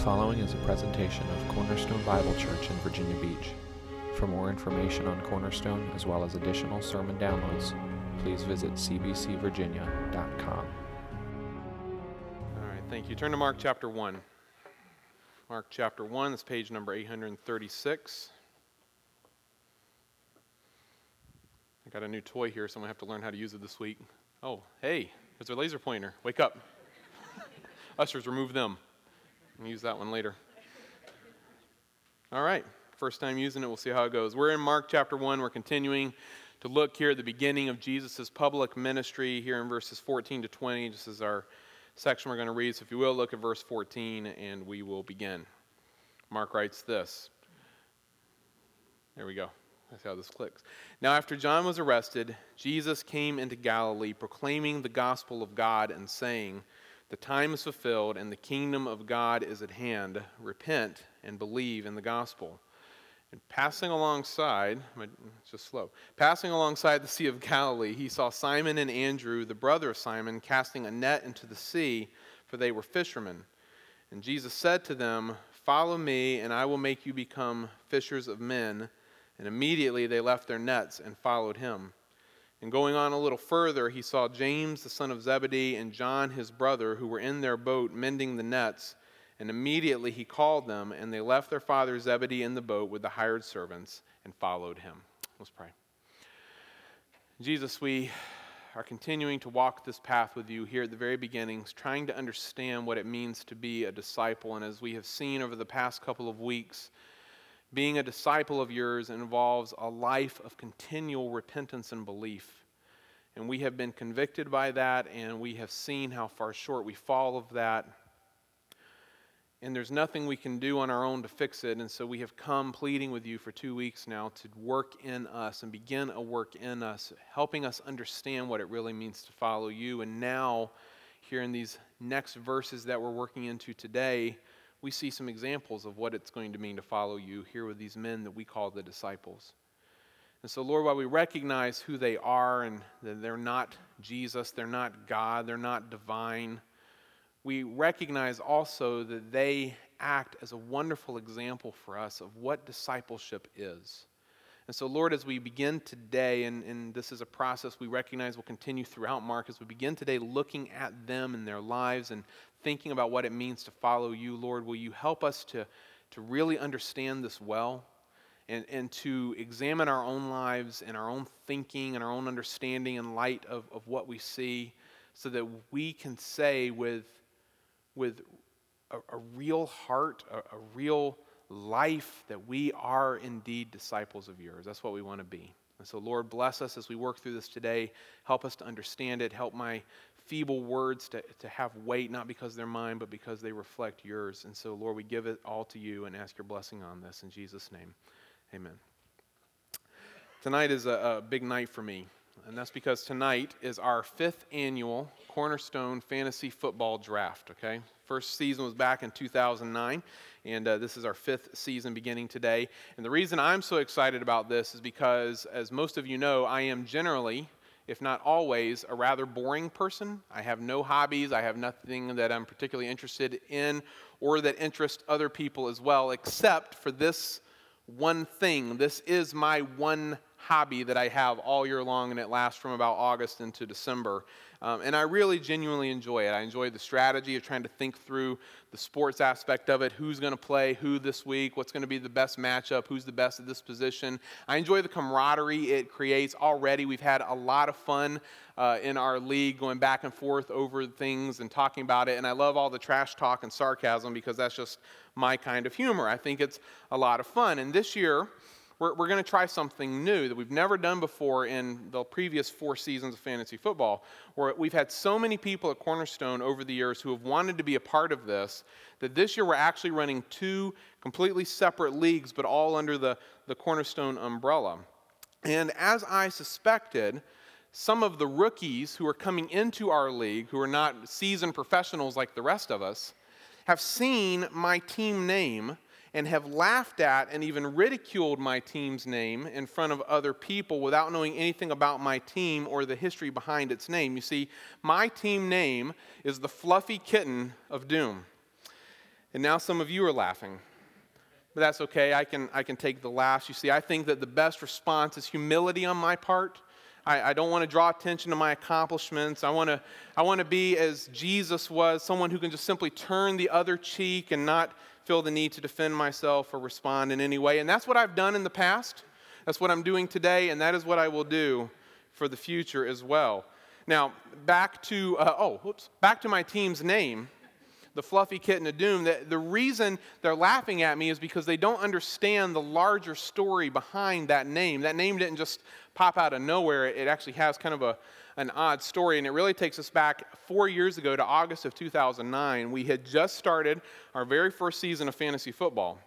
following is a presentation of Cornerstone Bible Church in Virginia Beach. For more information on Cornerstone, as well as additional sermon downloads, please visit cbcvirginia.com. All right, thank you. Turn to Mark chapter 1. Mark chapter 1, that's page number 836. I got a new toy here, so I'm going to have to learn how to use it this week. Oh, hey, there's a laser pointer. Wake up. Ushers, remove them. Use that one later. All right, first time using it, we'll see how it goes. We're in Mark chapter 1. We're continuing to look here at the beginning of Jesus' public ministry here in verses 14 to 20. This is our section we're going to read. So if you will, look at verse 14 and we will begin. Mark writes this. There we go. That's how this clicks. Now, after John was arrested, Jesus came into Galilee proclaiming the gospel of God and saying, The time is fulfilled and the kingdom of God is at hand. Repent and believe in the gospel. And passing alongside, it's just slow, passing alongside the Sea of Galilee, he saw Simon and Andrew, the brother of Simon, casting a net into the sea, for they were fishermen. And Jesus said to them, Follow me, and I will make you become fishers of men. And immediately they left their nets and followed him. And going on a little further, he saw James, the son of Zebedee, and John, his brother, who were in their boat mending the nets. And immediately he called them, and they left their father Zebedee in the boat with the hired servants and followed him. Let's pray. Jesus, we are continuing to walk this path with you here at the very beginnings, trying to understand what it means to be a disciple. And as we have seen over the past couple of weeks, being a disciple of yours involves a life of continual repentance and belief. And we have been convicted by that, and we have seen how far short we fall of that. And there's nothing we can do on our own to fix it. And so we have come pleading with you for two weeks now to work in us and begin a work in us, helping us understand what it really means to follow you. And now, here in these next verses that we're working into today, we see some examples of what it's going to mean to follow you here with these men that we call the disciples. And so, Lord, while we recognize who they are and that they're not Jesus, they're not God, they're not divine, we recognize also that they act as a wonderful example for us of what discipleship is. And so, Lord, as we begin today, and, and this is a process we recognize will continue throughout Mark, as we begin today looking at them and their lives and thinking about what it means to follow you, Lord, will you help us to, to really understand this well and, and to examine our own lives and our own thinking and our own understanding in light of, of what we see so that we can say with, with a, a real heart, a, a real life, that we are indeed disciples of yours. That's what we want to be. And so, Lord, bless us as we work through this today. Help us to understand it. Help my feeble words to, to have weight, not because they're mine, but because they reflect yours. And so, Lord, we give it all to you and ask your blessing on this. In Jesus' name, amen. Tonight is a, a big night for me, and that's because tonight is our fifth annual Cornerstone Fantasy Football Draft, okay? First season was back in 2009, and uh, this is our fifth season beginning today. And the reason I'm so excited about this is because, as most of you know, I am generally if not always, a rather boring person. I have no hobbies. I have nothing that I'm particularly interested in or that interests other people as well, except for this one thing. This is my one hobby that I have all year long, and it lasts from about August into December. Um, and I really genuinely enjoy it. I enjoy the strategy of trying to think through the sports aspect of it who's going to play who this week, what's going to be the best matchup, who's the best at this position. I enjoy the camaraderie it creates already. We've had a lot of fun uh, in our league going back and forth over things and talking about it. And I love all the trash talk and sarcasm because that's just my kind of humor. I think it's a lot of fun. And this year, we're, we're going to try something new that we've never done before in the previous four seasons of fantasy football, where we've had so many people at Cornerstone over the years who have wanted to be a part of this that this year we're actually running two completely separate leagues, but all under the, the Cornerstone umbrella. And as I suspected, some of the rookies who are coming into our league, who are not seasoned professionals like the rest of us, have seen my team name and have laughed at and even ridiculed my team's name in front of other people without knowing anything about my team or the history behind its name. You see, my team name is the Fluffy Kitten of Doom. And now some of you are laughing. But that's okay. I can, I can take the last. You see, I think that the best response is humility on my part. I, I don't want to draw attention to my accomplishments. I want to, I want to be as Jesus was, someone who can just simply turn the other cheek and not feel the need to defend myself or respond in any way. And that's what I've done in the past. That's what I'm doing today, and that is what I will do for the future as well. Now, back to, uh, oh, whoops, back to my team's name the fluffy kitten of doom, the, the reason they're laughing at me is because they don't understand the larger story behind that name. That name didn't just pop out of nowhere, it actually has kind of a, an odd story, and it really takes us back four years ago to August of 2009. We had just started our very first season of fantasy football.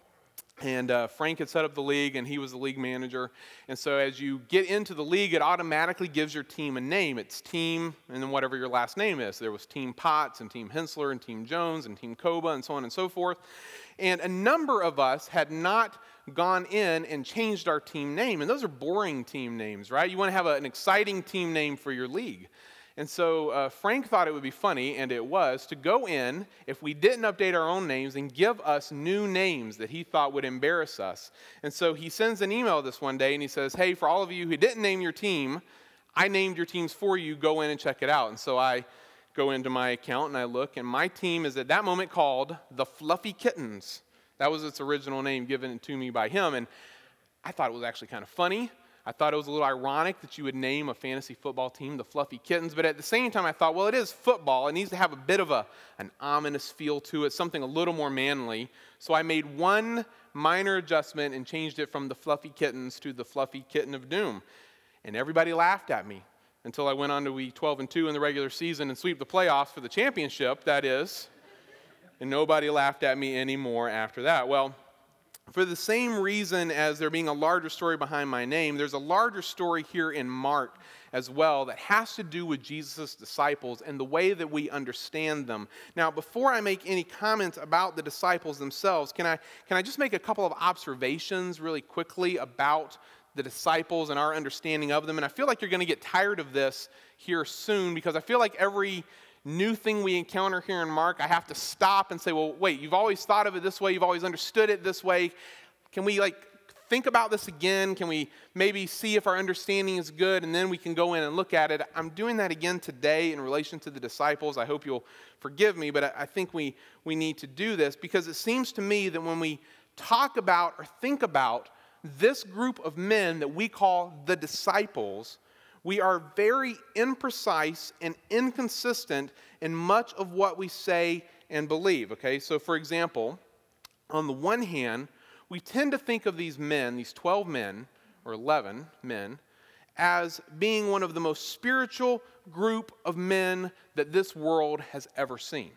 And uh, Frank had set up the league, and he was the league manager. And so, as you get into the league, it automatically gives your team a name. It's Team, and then whatever your last name is. There was Team Potts, and Team Hensler, and Team Jones, and Team Koba, and so on and so forth. And a number of us had not gone in and changed our team name. And those are boring team names, right? You want to have a, an exciting team name for your league. And so uh, Frank thought it would be funny, and it was, to go in, if we didn't update our own names, and give us new names that he thought would embarrass us. And so he sends an email this one day, and he says, Hey, for all of you who didn't name your team, I named your teams for you. Go in and check it out. And so I go into my account and I look, and my team is at that moment called the Fluffy Kittens. That was its original name given to me by him. And I thought it was actually kind of funny. I thought it was a little ironic that you would name a fantasy football team the Fluffy Kittens, but at the same time, I thought, well, it is football. It needs to have a bit of a, an ominous feel to it, something a little more manly. So I made one minor adjustment and changed it from the Fluffy Kittens to the Fluffy Kitten of Doom. And everybody laughed at me until I went on to week 12 and 2 in the regular season and sweep the playoffs for the championship, that is. And nobody laughed at me anymore after that. Well, for the same reason as there being a larger story behind my name, there's a larger story here in Mark as well that has to do with Jesus' disciples and the way that we understand them. Now, before I make any comments about the disciples themselves, can I, can I just make a couple of observations really quickly about the disciples and our understanding of them? And I feel like you're going to get tired of this here soon because I feel like every new thing we encounter here in Mark, I have to stop and say, well, wait, you've always thought of it this way, you've always understood it this way. Can we like think about this again? Can we maybe see if our understanding is good and then we can go in and look at it? I'm doing that again today in relation to the disciples. I hope you'll forgive me, but I think we, we need to do this because it seems to me that when we talk about or think about this group of men that we call the disciples, we are very imprecise and inconsistent in much of what we say and believe. Okay, so for example, on the one hand, we tend to think of these men, these 12 men, or 11 men, as being one of the most spiritual group of men that this world has ever seen.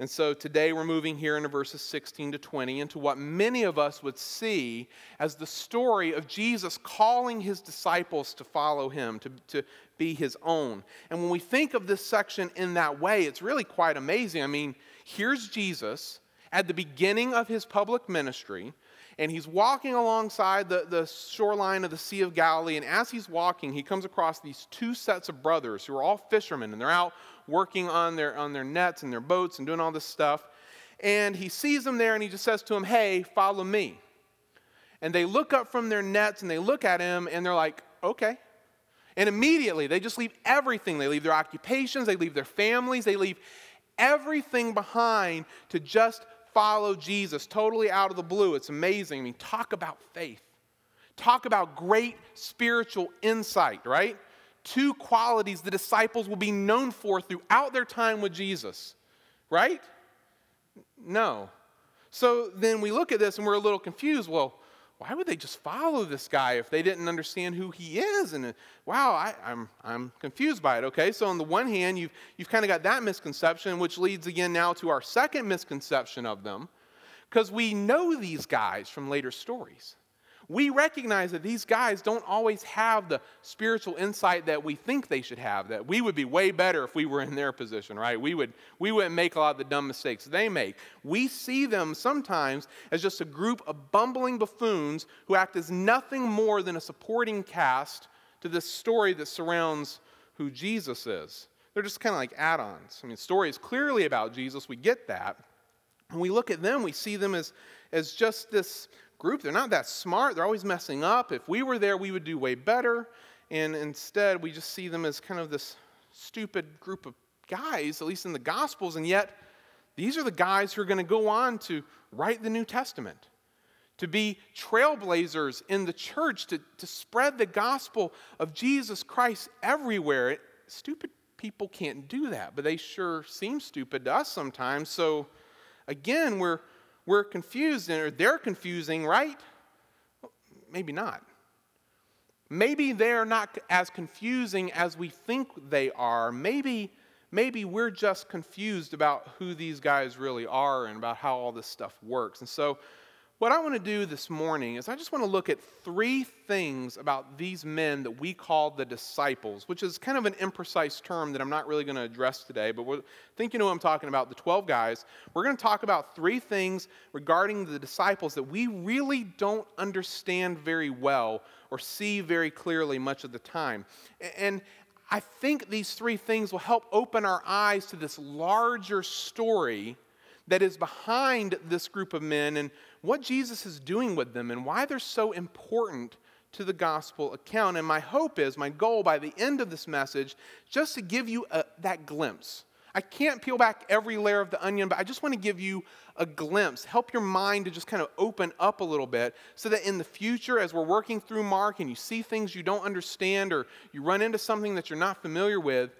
And so today we're moving here into verses 16 to 20 into what many of us would see as the story of Jesus calling his disciples to follow him, to, to be his own. And when we think of this section in that way, it's really quite amazing. I mean, here's Jesus at the beginning of his public ministry, and he's walking alongside the, the shoreline of the Sea of Galilee. And as he's walking, he comes across these two sets of brothers who are all fishermen, and they're out working on their, on their nets and their boats and doing all this stuff. And he sees them there and he just says to them, Hey, follow me. And they look up from their nets and they look at him and they're like, Okay. And immediately they just leave everything. They leave their occupations, they leave their families, they leave everything behind to just follow Jesus totally out of the blue. It's amazing. I mean, talk about faith. Talk about great spiritual insight, right? Two qualities the disciples will be known for throughout their time with Jesus, right? No. So then we look at this and we're a little confused. Well, why would they just follow this guy if they didn't understand who he is? And wow, I, am I'm, I'm confused by it. Okay, so on the one hand, you've, you've kind of got that misconception, which leads again now to our second misconception of them, because we know these guys from later stories we recognize that these guys don't always have the spiritual insight that we think they should have, that we would be way better if we were in their position, right? We, would, we wouldn't make a lot of the dumb mistakes they make. We see them sometimes as just a group of bumbling buffoons who act as nothing more than a supporting cast to this story that surrounds who Jesus is. They're just kind of like add ons. I mean, the story is clearly about Jesus, we get that. When we look at them, we see them as, as just this group. They're not that smart, they're always messing up. If we were there, we would do way better. And instead, we just see them as kind of this stupid group of guys, at least in the Gospels, and yet these are the guys who are going to go on to write the New Testament, to be trailblazers in the church, to, to spread the gospel of Jesus Christ everywhere. Stupid people can't do that, but they sure seem stupid to us sometimes. So, again, we're, we're confused, or they're confusing, right? Maybe not. Maybe they're not as confusing as we think they are. Maybe, maybe we're just confused about who these guys really are and about how all this stuff works. And so, what I want to do this morning is I just want to look at three things about these men that we call the disciples, which is kind of an imprecise term that I'm not really going to address today, but I think you know what I'm talking about the 12 guys. We're going to talk about three things regarding the disciples that we really don't understand very well or see very clearly much of the time. And I think these three things will help open our eyes to this larger story that is behind this group of men and what Jesus is doing with them and why they're so important to the gospel account. And my hope is, my goal by the end of this message, just to give you a, that glimpse. I can't peel back every layer of the onion, but I just want to give you a glimpse, help your mind to just kind of open up a little bit so that in the future, as we're working through Mark and you see things you don't understand or you run into something that you're not familiar with,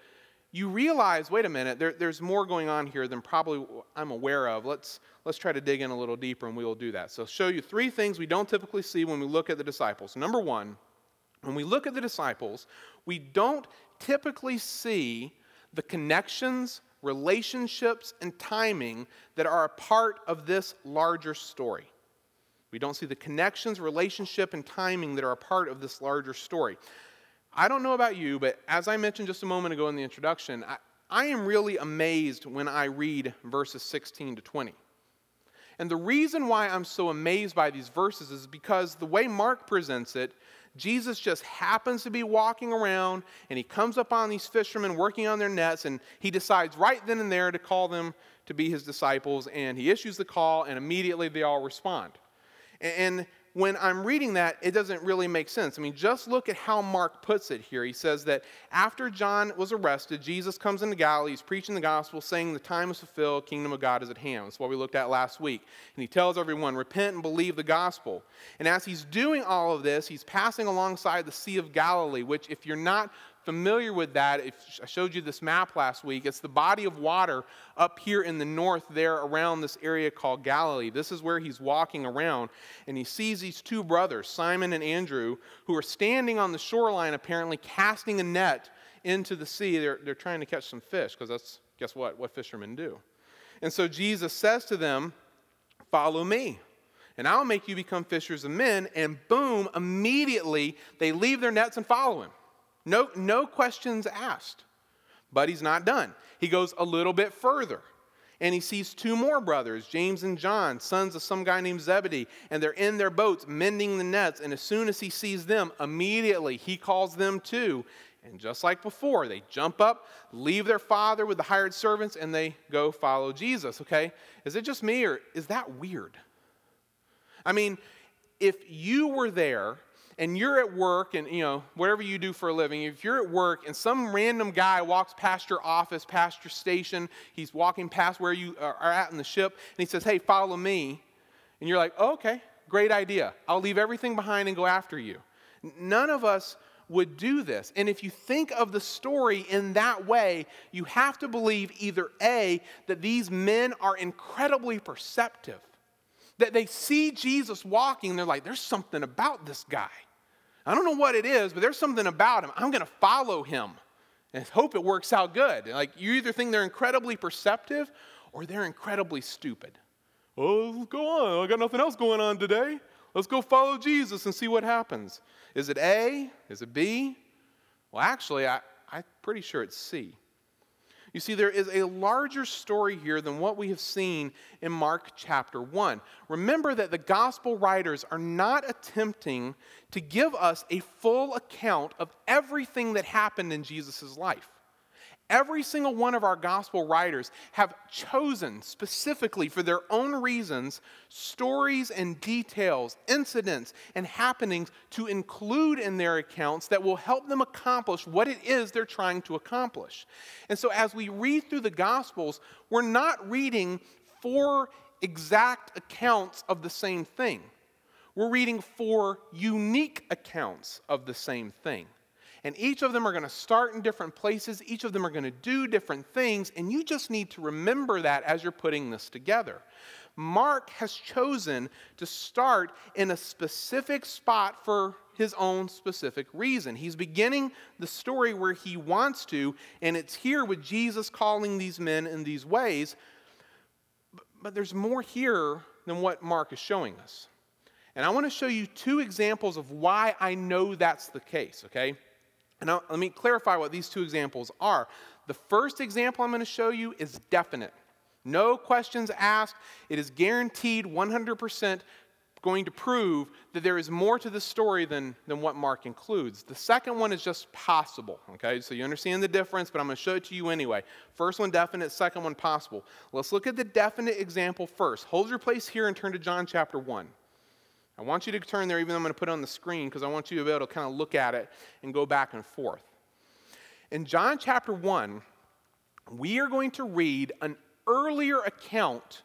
you realize, wait a minute, there, there's more going on here than probably I'm aware of. Let's, let's try to dig in a little deeper and we will do that. So, I'll show you three things we don't typically see when we look at the disciples. Number one, when we look at the disciples, we don't typically see the connections, relationships, and timing that are a part of this larger story. We don't see the connections, relationship, and timing that are a part of this larger story. I don't know about you, but as I mentioned just a moment ago in the introduction, I, I am really amazed when I read verses 16 to 20. And the reason why I'm so amazed by these verses is because the way Mark presents it, Jesus just happens to be walking around and he comes up on these fishermen working on their nets and he decides right then and there to call them to be his disciples and he issues the call and immediately they all respond. And when I'm reading that, it doesn't really make sense. I mean, just look at how Mark puts it here. He says that after John was arrested, Jesus comes into Galilee, he's preaching the gospel, saying the time is fulfilled, kingdom of God is at hand. That's what we looked at last week. And he tells everyone, repent and believe the gospel. And as he's doing all of this, he's passing alongside the Sea of Galilee, which, if you're not familiar with that, if I showed you this map last week, it's the body of water up here in the north there around this area called Galilee. This is where he's walking around, and he sees these two brothers, Simon and Andrew, who are standing on the shoreline apparently casting a net into the sea. They're, they're trying to catch some fish because that's, guess what, what fishermen do. And so Jesus says to them, Follow me and I'll make you become fishers of men. And boom, immediately they leave their nets and follow him. No, no questions asked. But he's not done. He goes a little bit further and he sees two more brothers, James and John, sons of some guy named Zebedee, and they're in their boats mending the nets. And as soon as he sees them, immediately he calls them too. And just like before, they jump up, leave their father with the hired servants, and they go follow Jesus. Okay? Is it just me or is that weird? I mean, if you were there and you're at work and you know whatever you do for a living if you're at work and some random guy walks past your office past your station he's walking past where you are at in the ship and he says hey follow me. And you're like oh, okay great idea. I'll leave everything behind and go after you. None of us would do this. And if you think of the story in that way you have to believe either a that these men are incredibly perceptive that they see Jesus walking and they're like, there's something about this guy. I don't know what it is, but there's something about him. I'm going to follow him and hope it works out good. Like you either think they're incredibly perceptive or they're incredibly stupid. Oh, let's go on. I got nothing else going on today. Let's go follow Jesus and see what happens. Is it A? Is it B? Well, actually, I, I'm pretty sure it's C. You see, there is a larger story here than what we have seen in Mark chapter 1. Remember that the gospel writers are not attempting to give us a full account of everything that happened in Jesus' life. Every single one of our gospel writers have chosen specifically for their own reasons stories and details, incidents, and happenings to include in their accounts that will help them accomplish what it is they're trying to accomplish. And so, as we read through the gospels, we're not reading four exact accounts of the same thing, we're reading four unique accounts of the same thing. And each of them are going to start in different places. Each of them are going to do different things. And you just need to remember that as you're putting this together. Mark has chosen to start in a specific spot for his own specific reason. He's beginning the story where he wants to, and it's here with Jesus calling these men in these ways. But there's more here than what Mark is showing us. And I want to show you two examples of why I know that's the case, okay? Now, let me clarify what these two examples are. The first example I'm going to show you is definite. No questions asked. It is guaranteed 100% going to prove that there is more to the story than, than what Mark includes. The second one is just possible, okay? So you understand the difference, but I'm going to show it to you anyway. First one definite, second one possible. Let's look at the definite example first. Hold your place here and turn to John chapter 1. I want you to turn there, even though I'm going to put it on the screen, because I want you to be able to kind of look at it and go back and forth. In John chapter 1, we are going to read an earlier account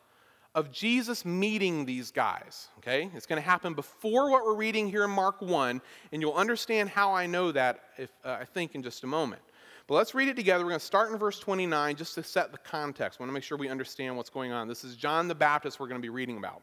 of Jesus meeting these guys. Okay? It's going to happen before what we're reading here in Mark 1, and you'll understand how I know that, if, uh, I think, in just a moment. But let's read it together. We're going to start in verse 29 just to set the context. I want to make sure we understand what's going on. This is John the Baptist we're going to be reading about.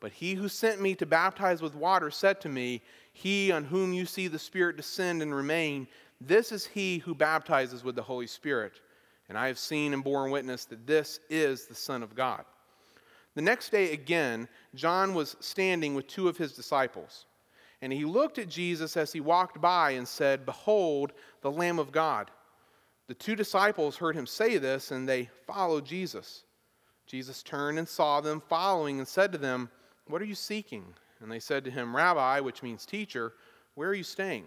but he who sent me to baptize with water said to me, He on whom you see the Spirit descend and remain, this is he who baptizes with the Holy Spirit. And I have seen and borne witness that this is the Son of God. The next day, again, John was standing with two of his disciples. And he looked at Jesus as he walked by and said, Behold, the Lamb of God. The two disciples heard him say this, and they followed Jesus. Jesus turned and saw them following and said to them, what are you seeking? And they said to him, Rabbi, which means teacher, where are you staying?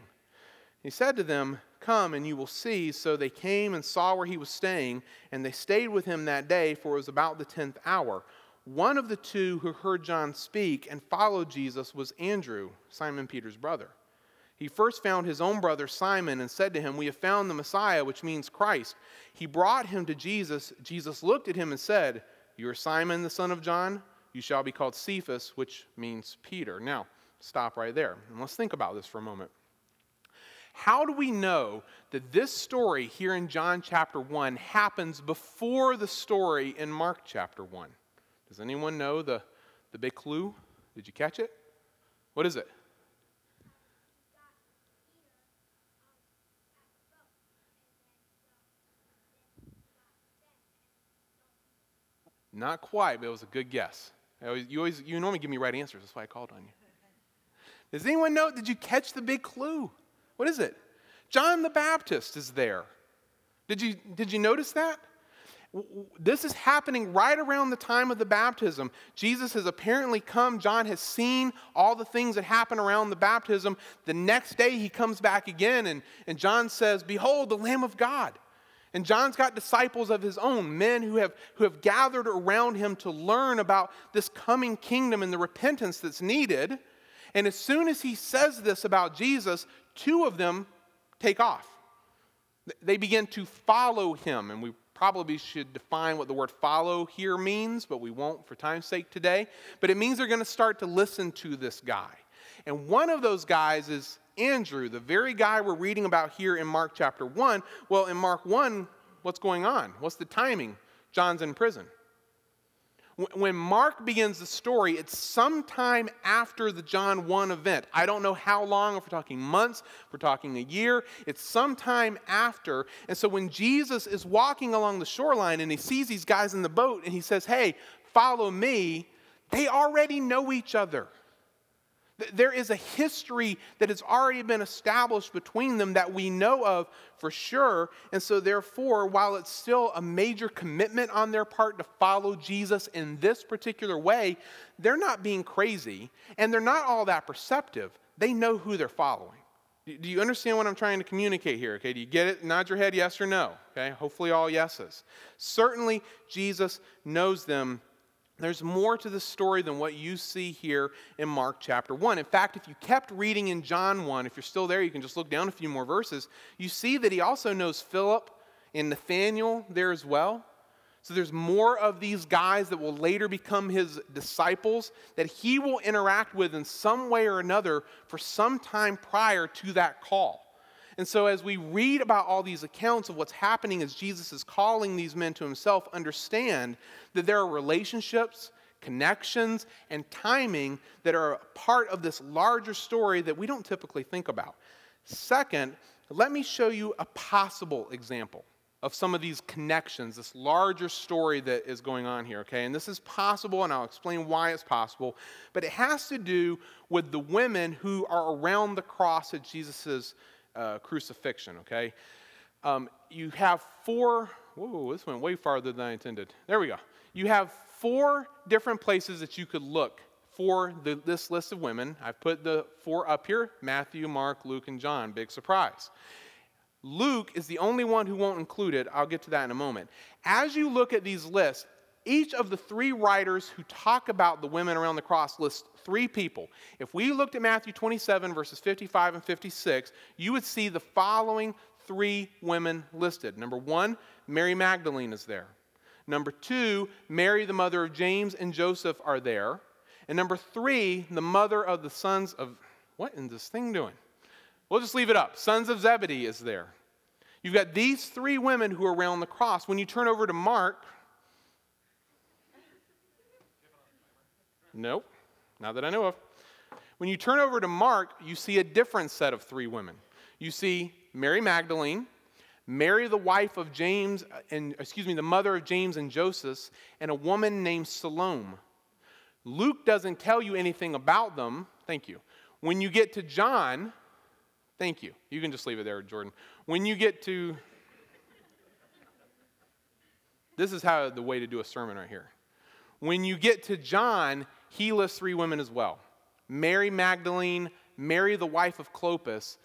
He said to them, Come and you will see. So they came and saw where he was staying, and they stayed with him that day, for it was about the tenth hour. One of the two who heard John speak and followed Jesus was Andrew, Simon Peter's brother. He first found his own brother Simon and said to him, We have found the Messiah, which means Christ. He brought him to Jesus. Jesus looked at him and said, You are Simon, the son of John? You shall be called Cephas, which means Peter. Now, stop right there. And let's think about this for a moment. How do we know that this story here in John chapter 1 happens before the story in Mark chapter 1? Does anyone know the, the big clue? Did you catch it? What is it? Not quite, but it was a good guess. Always, you, always, you normally give me right answers. That's why I called on you. Does anyone know? Did you catch the big clue? What is it? John the Baptist is there. Did you, did you notice that? This is happening right around the time of the baptism. Jesus has apparently come. John has seen all the things that happen around the baptism. The next day, he comes back again, and, and John says, Behold, the Lamb of God. And John's got disciples of his own, men who have, who have gathered around him to learn about this coming kingdom and the repentance that's needed. And as soon as he says this about Jesus, two of them take off. They begin to follow him. And we probably should define what the word follow here means, but we won't for time's sake today. But it means they're going to start to listen to this guy. And one of those guys is Andrew, the very guy we're reading about here in Mark chapter 1. Well, in Mark 1, what's going on? What's the timing? John's in prison. When Mark begins the story, it's sometime after the John 1 event. I don't know how long, if we're talking months, if we're talking a year. It's sometime after. And so when Jesus is walking along the shoreline and he sees these guys in the boat and he says, Hey, follow me, they already know each other. There is a history that has already been established between them that we know of for sure. And so, therefore, while it's still a major commitment on their part to follow Jesus in this particular way, they're not being crazy and they're not all that perceptive. They know who they're following. Do you understand what I'm trying to communicate here? Okay, do you get it? Nod your head yes or no. Okay, hopefully all yeses. Certainly, Jesus knows them there's more to the story than what you see here in Mark chapter 1. In fact, if you kept reading in John 1, if you're still there, you can just look down a few more verses. You see that he also knows Philip and Nathaniel there as well. So there's more of these guys that will later become his disciples that he will interact with in some way or another for some time prior to that call. And so, as we read about all these accounts of what's happening as Jesus is calling these men to himself, understand that there are relationships, connections, and timing that are part of this larger story that we don't typically think about. Second, let me show you a possible example of some of these connections, this larger story that is going on here, okay? And this is possible, and I'll explain why it's possible, but it has to do with the women who are around the cross at Jesus' uh, crucifixion, okay? Um, you have four, whoa, this went way farther than I intended. There we go. You have four different places that you could look for the, this list of women. I've put the four up here Matthew, Mark, Luke, and John. Big surprise. Luke is the only one who won't include it. I'll get to that in a moment. As you look at these lists, each of the three writers who talk about the women around the cross list three people. If we looked at Matthew 27, verses 55 and 56, you would see the following three women listed. Number one, Mary Magdalene is there. Number two, Mary, the mother of James and Joseph, are there. And number three, the mother of the sons of. What is this thing doing? We'll just leave it up. Sons of Zebedee is there. You've got these three women who are around the cross. When you turn over to Mark, Nope, not that I know of. When you turn over to Mark, you see a different set of three women. You see Mary Magdalene, Mary, the wife of James, uh, and excuse me, the mother of James and Joseph, and a woman named Salome. Luke doesn't tell you anything about them. Thank you. When you get to John, thank you. You can just leave it there, Jordan. When you get to, this is how the way to do a sermon right here. When you get to John, he lists three women as well Mary Magdalene, Mary, the wife of Clopas,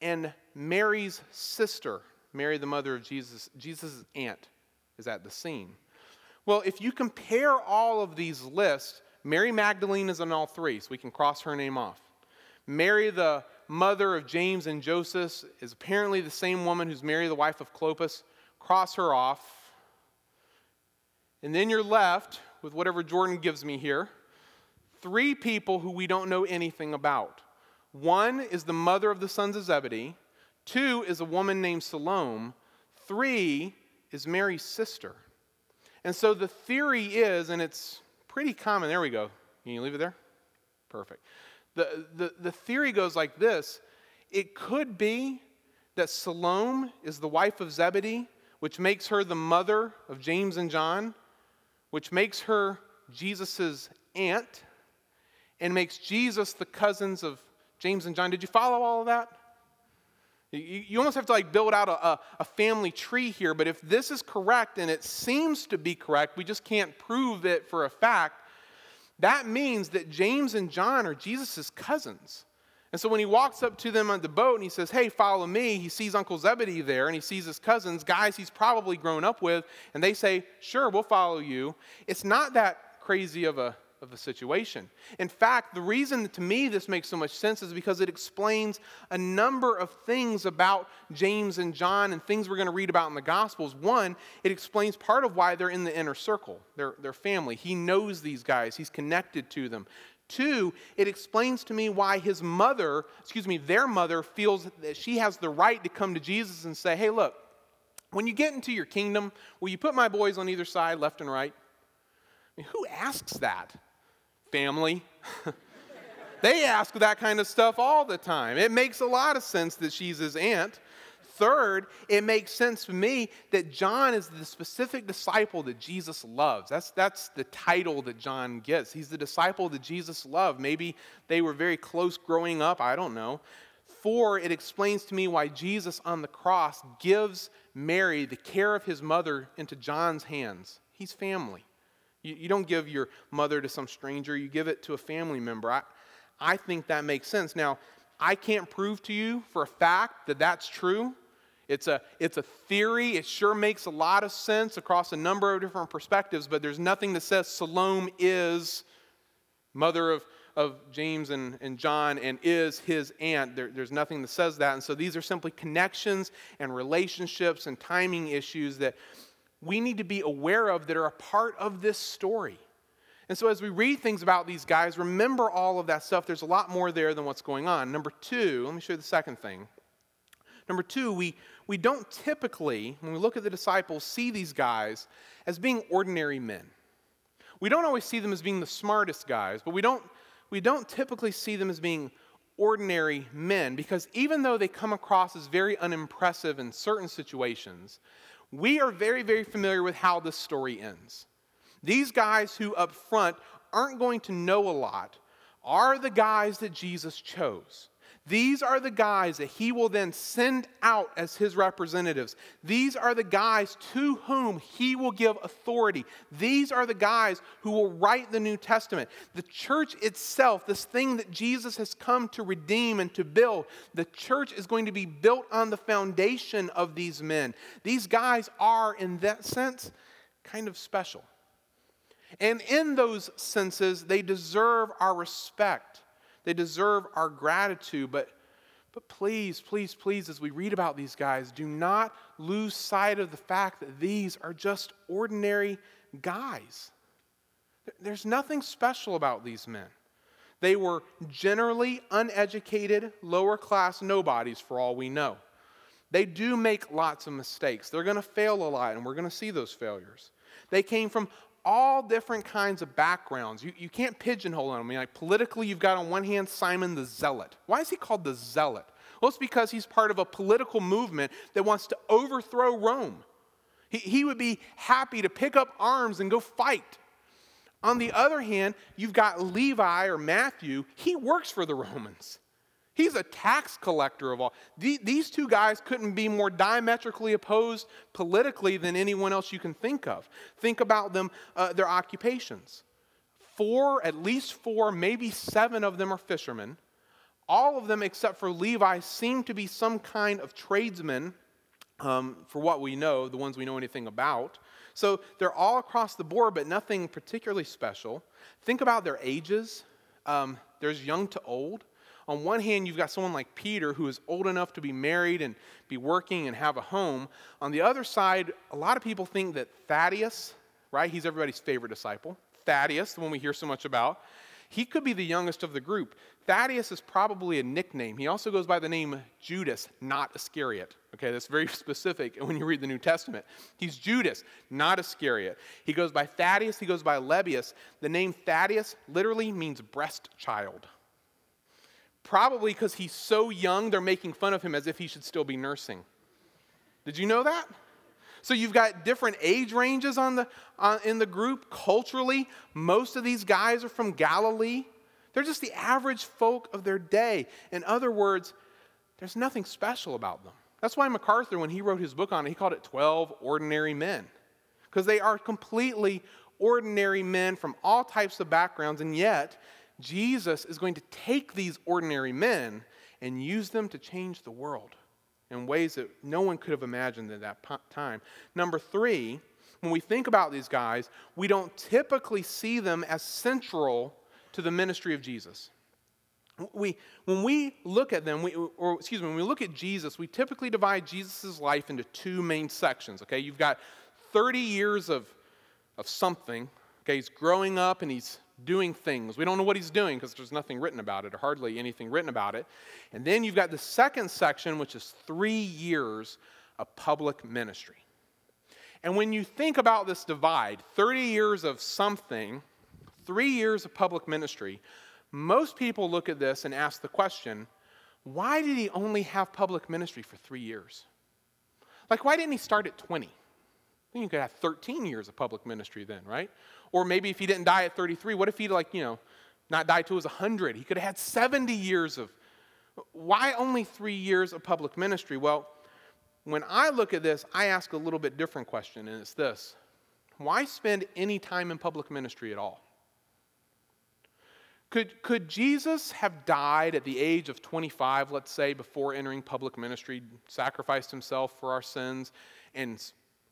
and Mary's sister, Mary, the mother of Jesus, Jesus' aunt, is at the scene. Well, if you compare all of these lists, Mary Magdalene is on all three, so we can cross her name off. Mary, the mother of James and Joseph, is apparently the same woman who's Mary, the wife of Clopas. Cross her off. And then you're left with whatever Jordan gives me here three people who we don't know anything about. One is the mother of the sons of Zebedee, two is a woman named Salome, three is Mary's sister. And so the theory is, and it's pretty common, there we go. Can you leave it there? Perfect. The, the, the theory goes like this it could be that Salome is the wife of Zebedee, which makes her the mother of James and John, which makes her Jesus' aunt and makes Jesus the cousins of James and John. Did you follow all of that? You, almost have to like build out a, a, a family tree here, but if this is correct and it seems to be correct, we just can't prove it for a fact. That means that James and John are Jesus' cousins. And so when he walks up to them on the boat and he says, Hey, follow me, he sees Uncle Zebedee there and he sees his cousins, guys he's probably grown up with, and they say, Sure, we'll follow you. It's not that crazy of a of a situation. In fact, the reason to me this makes so much sense is because it explains a number of things about James and John and things we're going to read about in the Gospels. One, it explains part of why they're in the inner circle, their, their family. He knows these guys, he's connected to them. Two, it explains to me why his mother, excuse me, their mother feels that she has the right to come to Jesus and say, hey, look, when you get into your kingdom, will you put my boys on either side, left and right? I mean, who asks that? Family. they ask that kind of stuff all the time. It makes a lot of sense that she's his aunt. Third, it makes sense to me that John is the specific disciple that Jesus loves. That's, that's the title that John gets. He's the disciple that Jesus loved. Maybe they were very close growing up, I don't know. Four, it explains to me why Jesus on the cross gives Mary the care of his mother into John's hands. He's family. You, you don't give your mother to some stranger, you give it to a family member. I, I think that makes sense. Now, I can't prove to you for a fact that that's true. It's a, it's a theory. It sure makes a lot of sense across a number of different perspectives, but there's nothing that says Salome is mother of, of James and, and John and is his aunt. There, there's nothing that says that. And so these are simply connections and relationships and timing issues that we need to be aware of that are a part of this story. And so, as we read things about these guys, remember all of that stuff. There's a lot more there than what's going on. Number two, let me show you the second thing. Number two, we, we don't typically, when we look at the disciples, see these guys as being ordinary men. We don't always see them as being the smartest guys, but we don't, we don't typically see them as being ordinary men because even though they come across as very unimpressive in certain situations, we are very, very familiar with how this story ends. These guys who up front aren't going to know a lot are the guys that Jesus chose. These are the guys that he will then send out as his representatives. These are the guys to whom he will give authority. These are the guys who will write the New Testament. The church itself, this thing that Jesus has come to redeem and to build, the church is going to be built on the foundation of these men. These guys are, in that sense, kind of special. And in those senses, they deserve our respect. They deserve our gratitude. But, but please, please, please, as we read about these guys, do not lose sight of the fact that these are just ordinary guys. There's nothing special about these men. They were generally uneducated, lower class nobodies, for all we know. They do make lots of mistakes. They're going to fail a lot, and we're going to see those failures. They came from all different kinds of backgrounds. You, you can't pigeonhole them. I mean, like politically, you've got on one hand Simon the Zealot. Why is he called the Zealot? Well, it's because he's part of a political movement that wants to overthrow Rome. He, he would be happy to pick up arms and go fight. On the other hand, you've got Levi or Matthew. He works for the Romans. He's a tax collector of all. These two guys couldn't be more diametrically opposed politically than anyone else you can think of. Think about them, uh, their occupations. Four, at least four, maybe seven of them are fishermen. All of them, except for Levi, seem to be some kind of tradesmen, um, for what we know, the ones we know anything about. So they're all across the board, but nothing particularly special. Think about their ages. Um, there's young to old on one hand, you've got someone like Peter who is old enough to be married and be working and have a home. On the other side, a lot of people think that Thaddeus, right, he's everybody's favorite disciple, Thaddeus, the one we hear so much about, he could be the youngest of the group. Thaddeus is probably a nickname. He also goes by the name Judas, not Iscariot. Okay, that's very specific when you read the New Testament. He's Judas, not Iscariot. He goes by Thaddeus, he goes by Lebbaeus. The name Thaddeus literally means breast child. Probably because he's so young, they're making fun of him as if he should still be nursing. Did you know that? So you've got different age ranges on the, uh, in the group. Culturally, most of these guys are from Galilee. They're just the average folk of their day. In other words, there's nothing special about them. That's why MacArthur, when he wrote his book on it, he called it 12 Ordinary Men. Because they are completely ordinary men from all types of backgrounds, and yet Jesus is going to take these ordinary men and use them to change the world in ways that no one could have imagined at that time. Number three, when we think about these guys, we don't typically see them as central to the ministry of Jesus. We, when we look at them, we, or excuse me, when we look at Jesus, we typically divide Jesus' life into two main sections. Okay, you've got 30 years of, of something. Okay, he's growing up and he's doing things. We don't know what he's doing because there's nothing written about it, or hardly anything written about it. And then you've got the second section, which is three years of public ministry. And when you think about this divide 30 years of something, three years of public ministry, most people look at this and ask the question why did he only have public ministry for three years? Like, why didn't he start at 20? Then you could have 13 years of public ministry then, right? Or maybe if he didn't die at 33, what if he like, you know, not died till he was 100? He could have had 70 years of. Why only three years of public ministry? Well, when I look at this, I ask a little bit different question, and it's this Why spend any time in public ministry at all? Could, could Jesus have died at the age of 25, let's say, before entering public ministry, sacrificed himself for our sins, and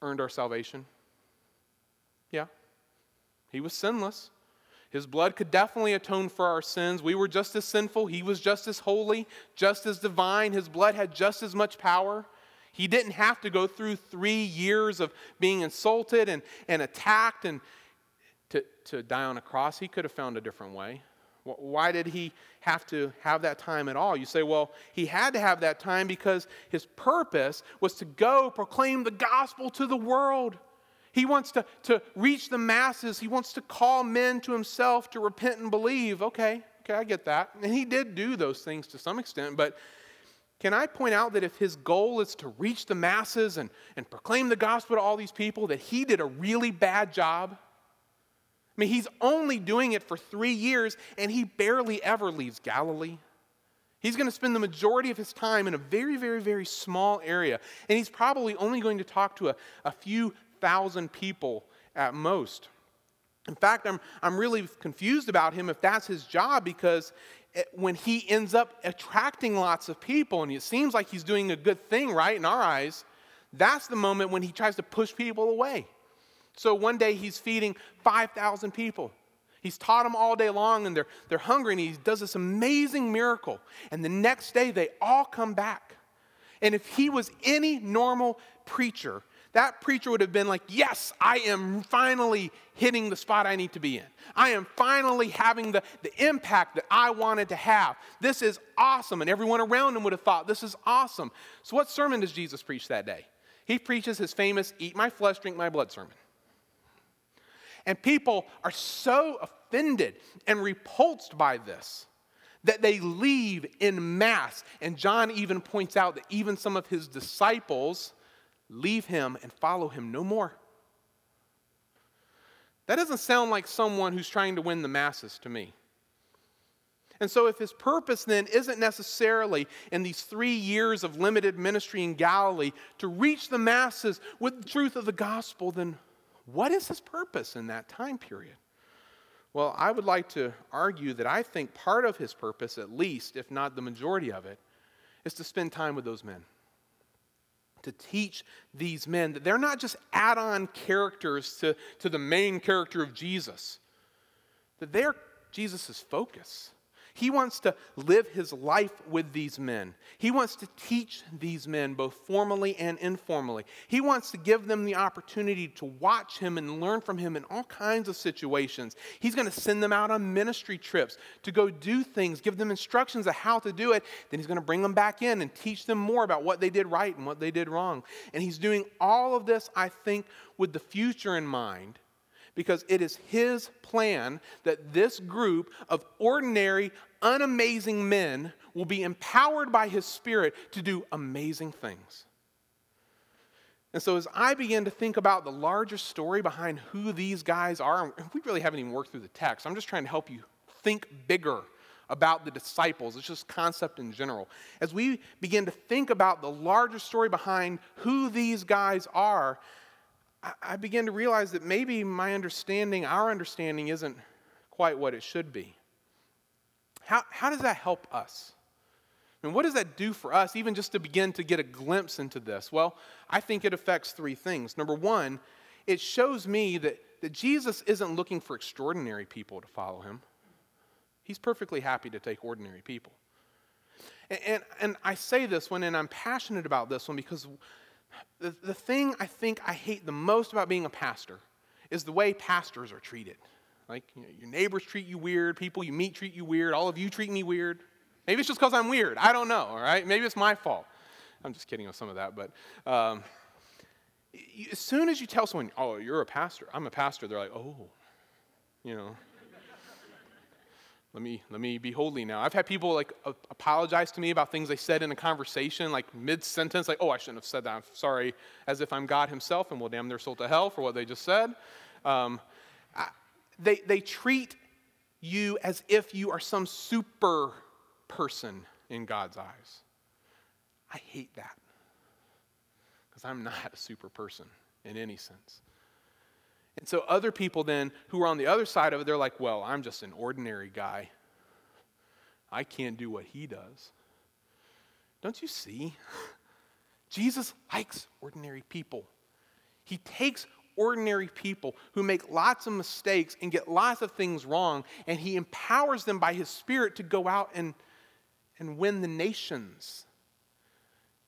earned our salvation? Yeah. He was sinless. His blood could definitely atone for our sins. We were just as sinful. He was just as holy, just as divine. His blood had just as much power. He didn't have to go through three years of being insulted and, and attacked and to, to die on a cross. He could have found a different way. Why did he have to have that time at all? You say, well, he had to have that time because his purpose was to go proclaim the gospel to the world. He wants to, to reach the masses. He wants to call men to himself to repent and believe. Okay, okay, I get that. And he did do those things to some extent, but can I point out that if his goal is to reach the masses and, and proclaim the gospel to all these people, that he did a really bad job? I mean, he's only doing it for three years and he barely ever leaves Galilee. He's going to spend the majority of his time in a very, very, very small area. And he's probably only going to talk to a, a few thousand people at most. In fact, I'm, I'm really confused about him if that's his job because when he ends up attracting lots of people and it seems like he's doing a good thing, right, in our eyes, that's the moment when he tries to push people away. So one day he's feeding 5,000 people. He's taught them all day long and they're, they're hungry and he does this amazing miracle. And the next day they all come back. And if he was any normal preacher, that preacher would have been like, Yes, I am finally hitting the spot I need to be in. I am finally having the, the impact that I wanted to have. This is awesome. And everyone around him would have thought, This is awesome. So, what sermon does Jesus preach that day? He preaches his famous Eat my flesh, drink my blood sermon. And people are so offended and repulsed by this that they leave in mass. And John even points out that even some of his disciples leave him and follow him no more. That doesn't sound like someone who's trying to win the masses to me. And so, if his purpose then isn't necessarily in these three years of limited ministry in Galilee to reach the masses with the truth of the gospel, then what is his purpose in that time period? Well, I would like to argue that I think part of his purpose, at least, if not the majority of it, is to spend time with those men to teach these men that they're not just add on characters to, to the main character of Jesus, that they're Jesus' focus. He wants to live his life with these men. He wants to teach these men both formally and informally. He wants to give them the opportunity to watch him and learn from him in all kinds of situations. He's going to send them out on ministry trips to go do things, give them instructions of how to do it. Then he's going to bring them back in and teach them more about what they did right and what they did wrong. And he's doing all of this, I think, with the future in mind because it is his plan that this group of ordinary, unamazing men will be empowered by his spirit to do amazing things. And so, as I begin to think about the larger story behind who these guys are, and we really haven't even worked through the text. I'm just trying to help you think bigger about the disciples. It's just concept in general. As we begin to think about the larger story behind who these guys are, I begin to realize that maybe my understanding, our understanding, isn't quite what it should be. How, how does that help us? Mean, what does that do for us, even just to begin to get a glimpse into this? Well, I think it affects three things. Number one, it shows me that, that Jesus isn't looking for extraordinary people to follow him, he's perfectly happy to take ordinary people. And, and, and I say this one, and I'm passionate about this one because the, the thing I think I hate the most about being a pastor is the way pastors are treated. Like, you know, your neighbors treat you weird, people you meet treat you weird, all of you treat me weird. Maybe it's just because I'm weird. I don't know, all right? Maybe it's my fault. I'm just kidding with some of that, but um, as soon as you tell someone, oh, you're a pastor, I'm a pastor, they're like, oh, you know. Let me let me be holy now. I've had people like apologize to me about things they said in a conversation, like mid sentence, like, "Oh, I shouldn't have said that. I'm sorry," as if I'm God Himself and will damn their soul to hell for what they just said. Um, I, they they treat you as if you are some super person in God's eyes. I hate that because I'm not a super person in any sense. And so other people then who are on the other side of it, they're like, well, I'm just an ordinary guy. I can't do what he does. Don't you see? Jesus likes ordinary people. He takes ordinary people who make lots of mistakes and get lots of things wrong, and he empowers them by his Spirit to go out and, and win the nations.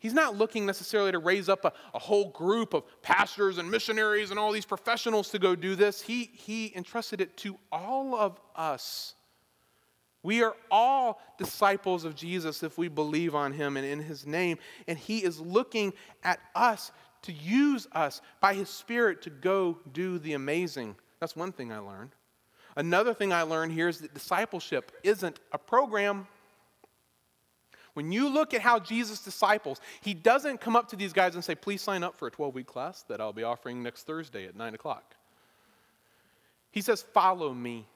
He's not looking necessarily to raise up a, a, whole group of pastors and missionaries and all these professionals to go do this. He, he entrusted it to all of us. We are all disciples of Jesus if we believe on him and in his name. And he is looking at us to use us by his Spirit to go do the amazing. That's one thing I learned. Another thing I learned here is that discipleship isn't a program. When you look at how Jesus disciples, he doesn't come up to these guys and say, please sign up for a 12 week class that I'll be offering next Thursday at 9 o'clock. He says, follow me.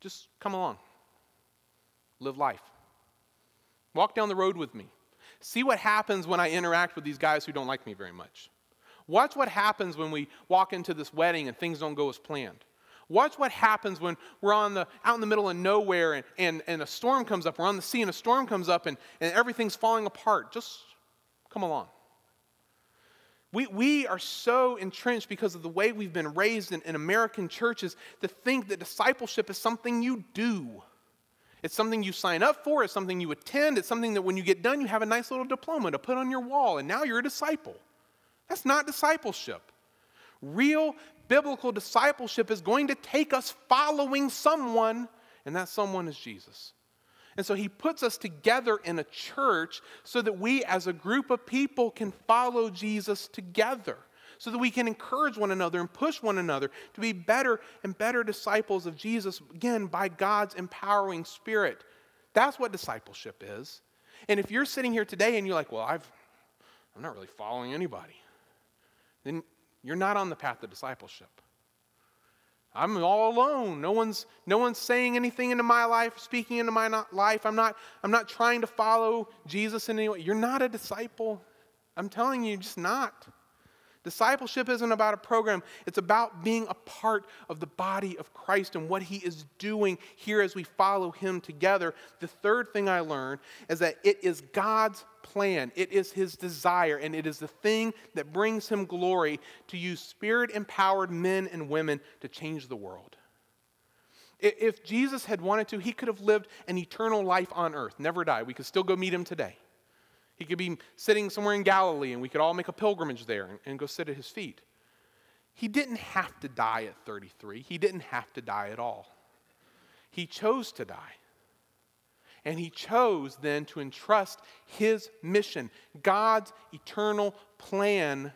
Just come along. Live life. Walk down the road with me. See what happens when I interact with these guys who don't like me very much. Watch what happens when we walk into this wedding and things don't go as planned. Watch what happens when we're on the, out in the middle of nowhere and, and, and a storm comes up. We're on the sea and a storm comes up and, and everything's falling apart. Just come along. We, we are so entrenched because of the way we've been raised in, in American churches to think that discipleship is something you do. It's something you sign up for, it's something you attend, it's something that when you get done, you have a nice little diploma to put on your wall, and now you're a disciple. That's not discipleship. Real biblical discipleship is going to take us following someone, and that someone is Jesus. And so he puts us together in a church so that we, as a group of people, can follow Jesus together, so that we can encourage one another and push one another to be better and better disciples of Jesus, again, by God's empowering spirit. That's what discipleship is. And if you're sitting here today and you're like, well, I've, I'm not really following anybody, then you're not on the path of discipleship. I'm all alone. No one's, no one's saying anything into my life, speaking into my life. I'm not, I'm not trying to follow Jesus in any way. You're not a disciple. I'm telling you, just not. Discipleship isn't about a program, it's about being a part of the body of Christ and what he is doing here as we follow him together. The third thing I learned is that it is God's plan, it is his desire, and it is the thing that brings him glory to use spirit empowered men and women to change the world. If Jesus had wanted to, he could have lived an eternal life on earth, never die. We could still go meet him today. He could be sitting somewhere in Galilee and we could all make a pilgrimage there and, and go sit at his feet. He didn't have to die at 33, he didn't have to die at all. He chose to die. And he chose then to entrust his mission, God's eternal plan,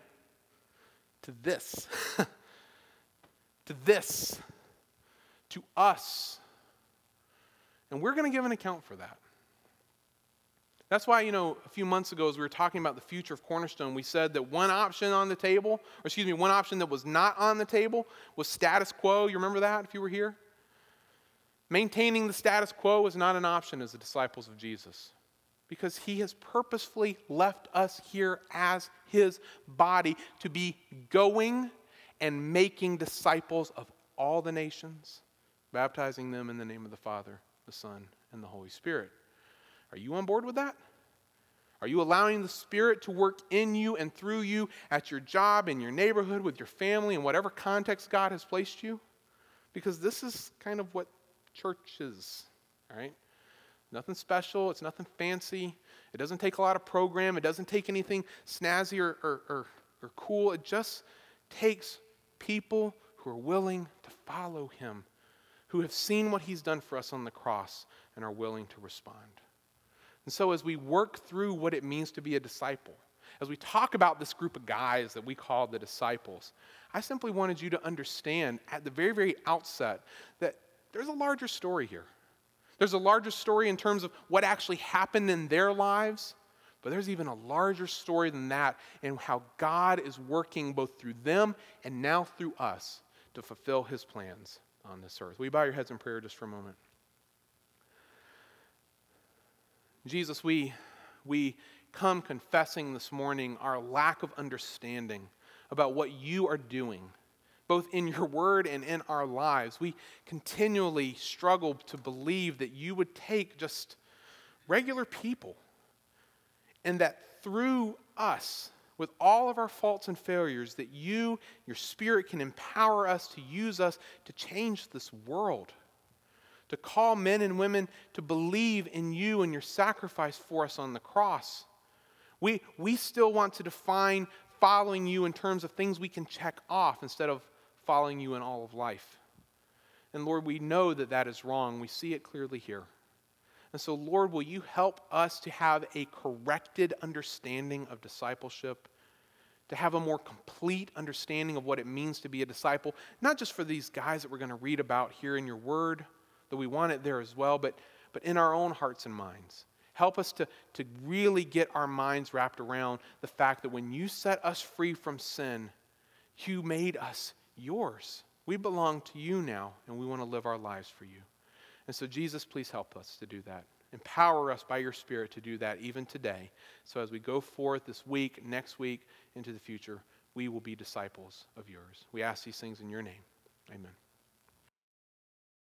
to this. to this. To us. And we're going to give an account for that. That's why, you know, a few months ago, as we were talking about the future of Cornerstone, we said that one option on the table, or excuse me, one option that was not on the table was status quo. You remember that if you were here? Maintaining the status quo is not an option as the disciples of Jesus because he has purposefully left us here as his body to be going and making disciples of all the nations, baptizing them in the name of the Father, the Son, and the Holy Spirit. Are you on board with that? Are you allowing the Spirit to work in you and through you at your job, in your neighborhood, with your family, in whatever context God has placed you? Because this is kind of what church is, all right? Nothing special, it's nothing fancy. It doesn't take a lot of program, it doesn't take anything snazzy or, or, or, or cool. It just takes people who are willing to follow Him, who have seen what He's done for us on the cross and are willing to respond. And so, as we work through what it means to be a disciple, as we talk about this group of guys that we call the disciples, I simply wanted you to understand at the very, very outset that there's a larger story here. There's a larger story in terms of what actually happened in their lives, but there's even a larger story than that in how God is working both through them and now through us to fulfill his plans on this earth. Will you bow your heads in prayer just for a moment? Jesus, we, we come confessing this morning our lack of understanding about what you are doing, both in your word and in our lives. We continually struggle to believe that you would take just regular people and that through us, with all of our faults and failures, that you, your Spirit, can empower us to use us to change this world to call men and women to believe in you and your sacrifice for us on the cross. We, we still want to define following you in terms of things we can check off instead of following you in all of life. And Lord, we know that that is wrong. We see it clearly here. And so, Lord, will you help us to have a corrected understanding of discipleship, to have a more complete understanding of what it means to be a disciple, not just for these guys that we're going to read about here in your word, that we want it there as well, but, but in our own hearts and minds. Help us to, to really get our minds wrapped around the fact that when you set us free from sin, you made us yours. We belong to you now, and we want to live our lives for you. And so, Jesus, please help us to do that. Empower us by your Spirit to do that even today. So, as we go forth this week, next week, into the future, we will be disciples of yours. We ask these things in your name. Amen.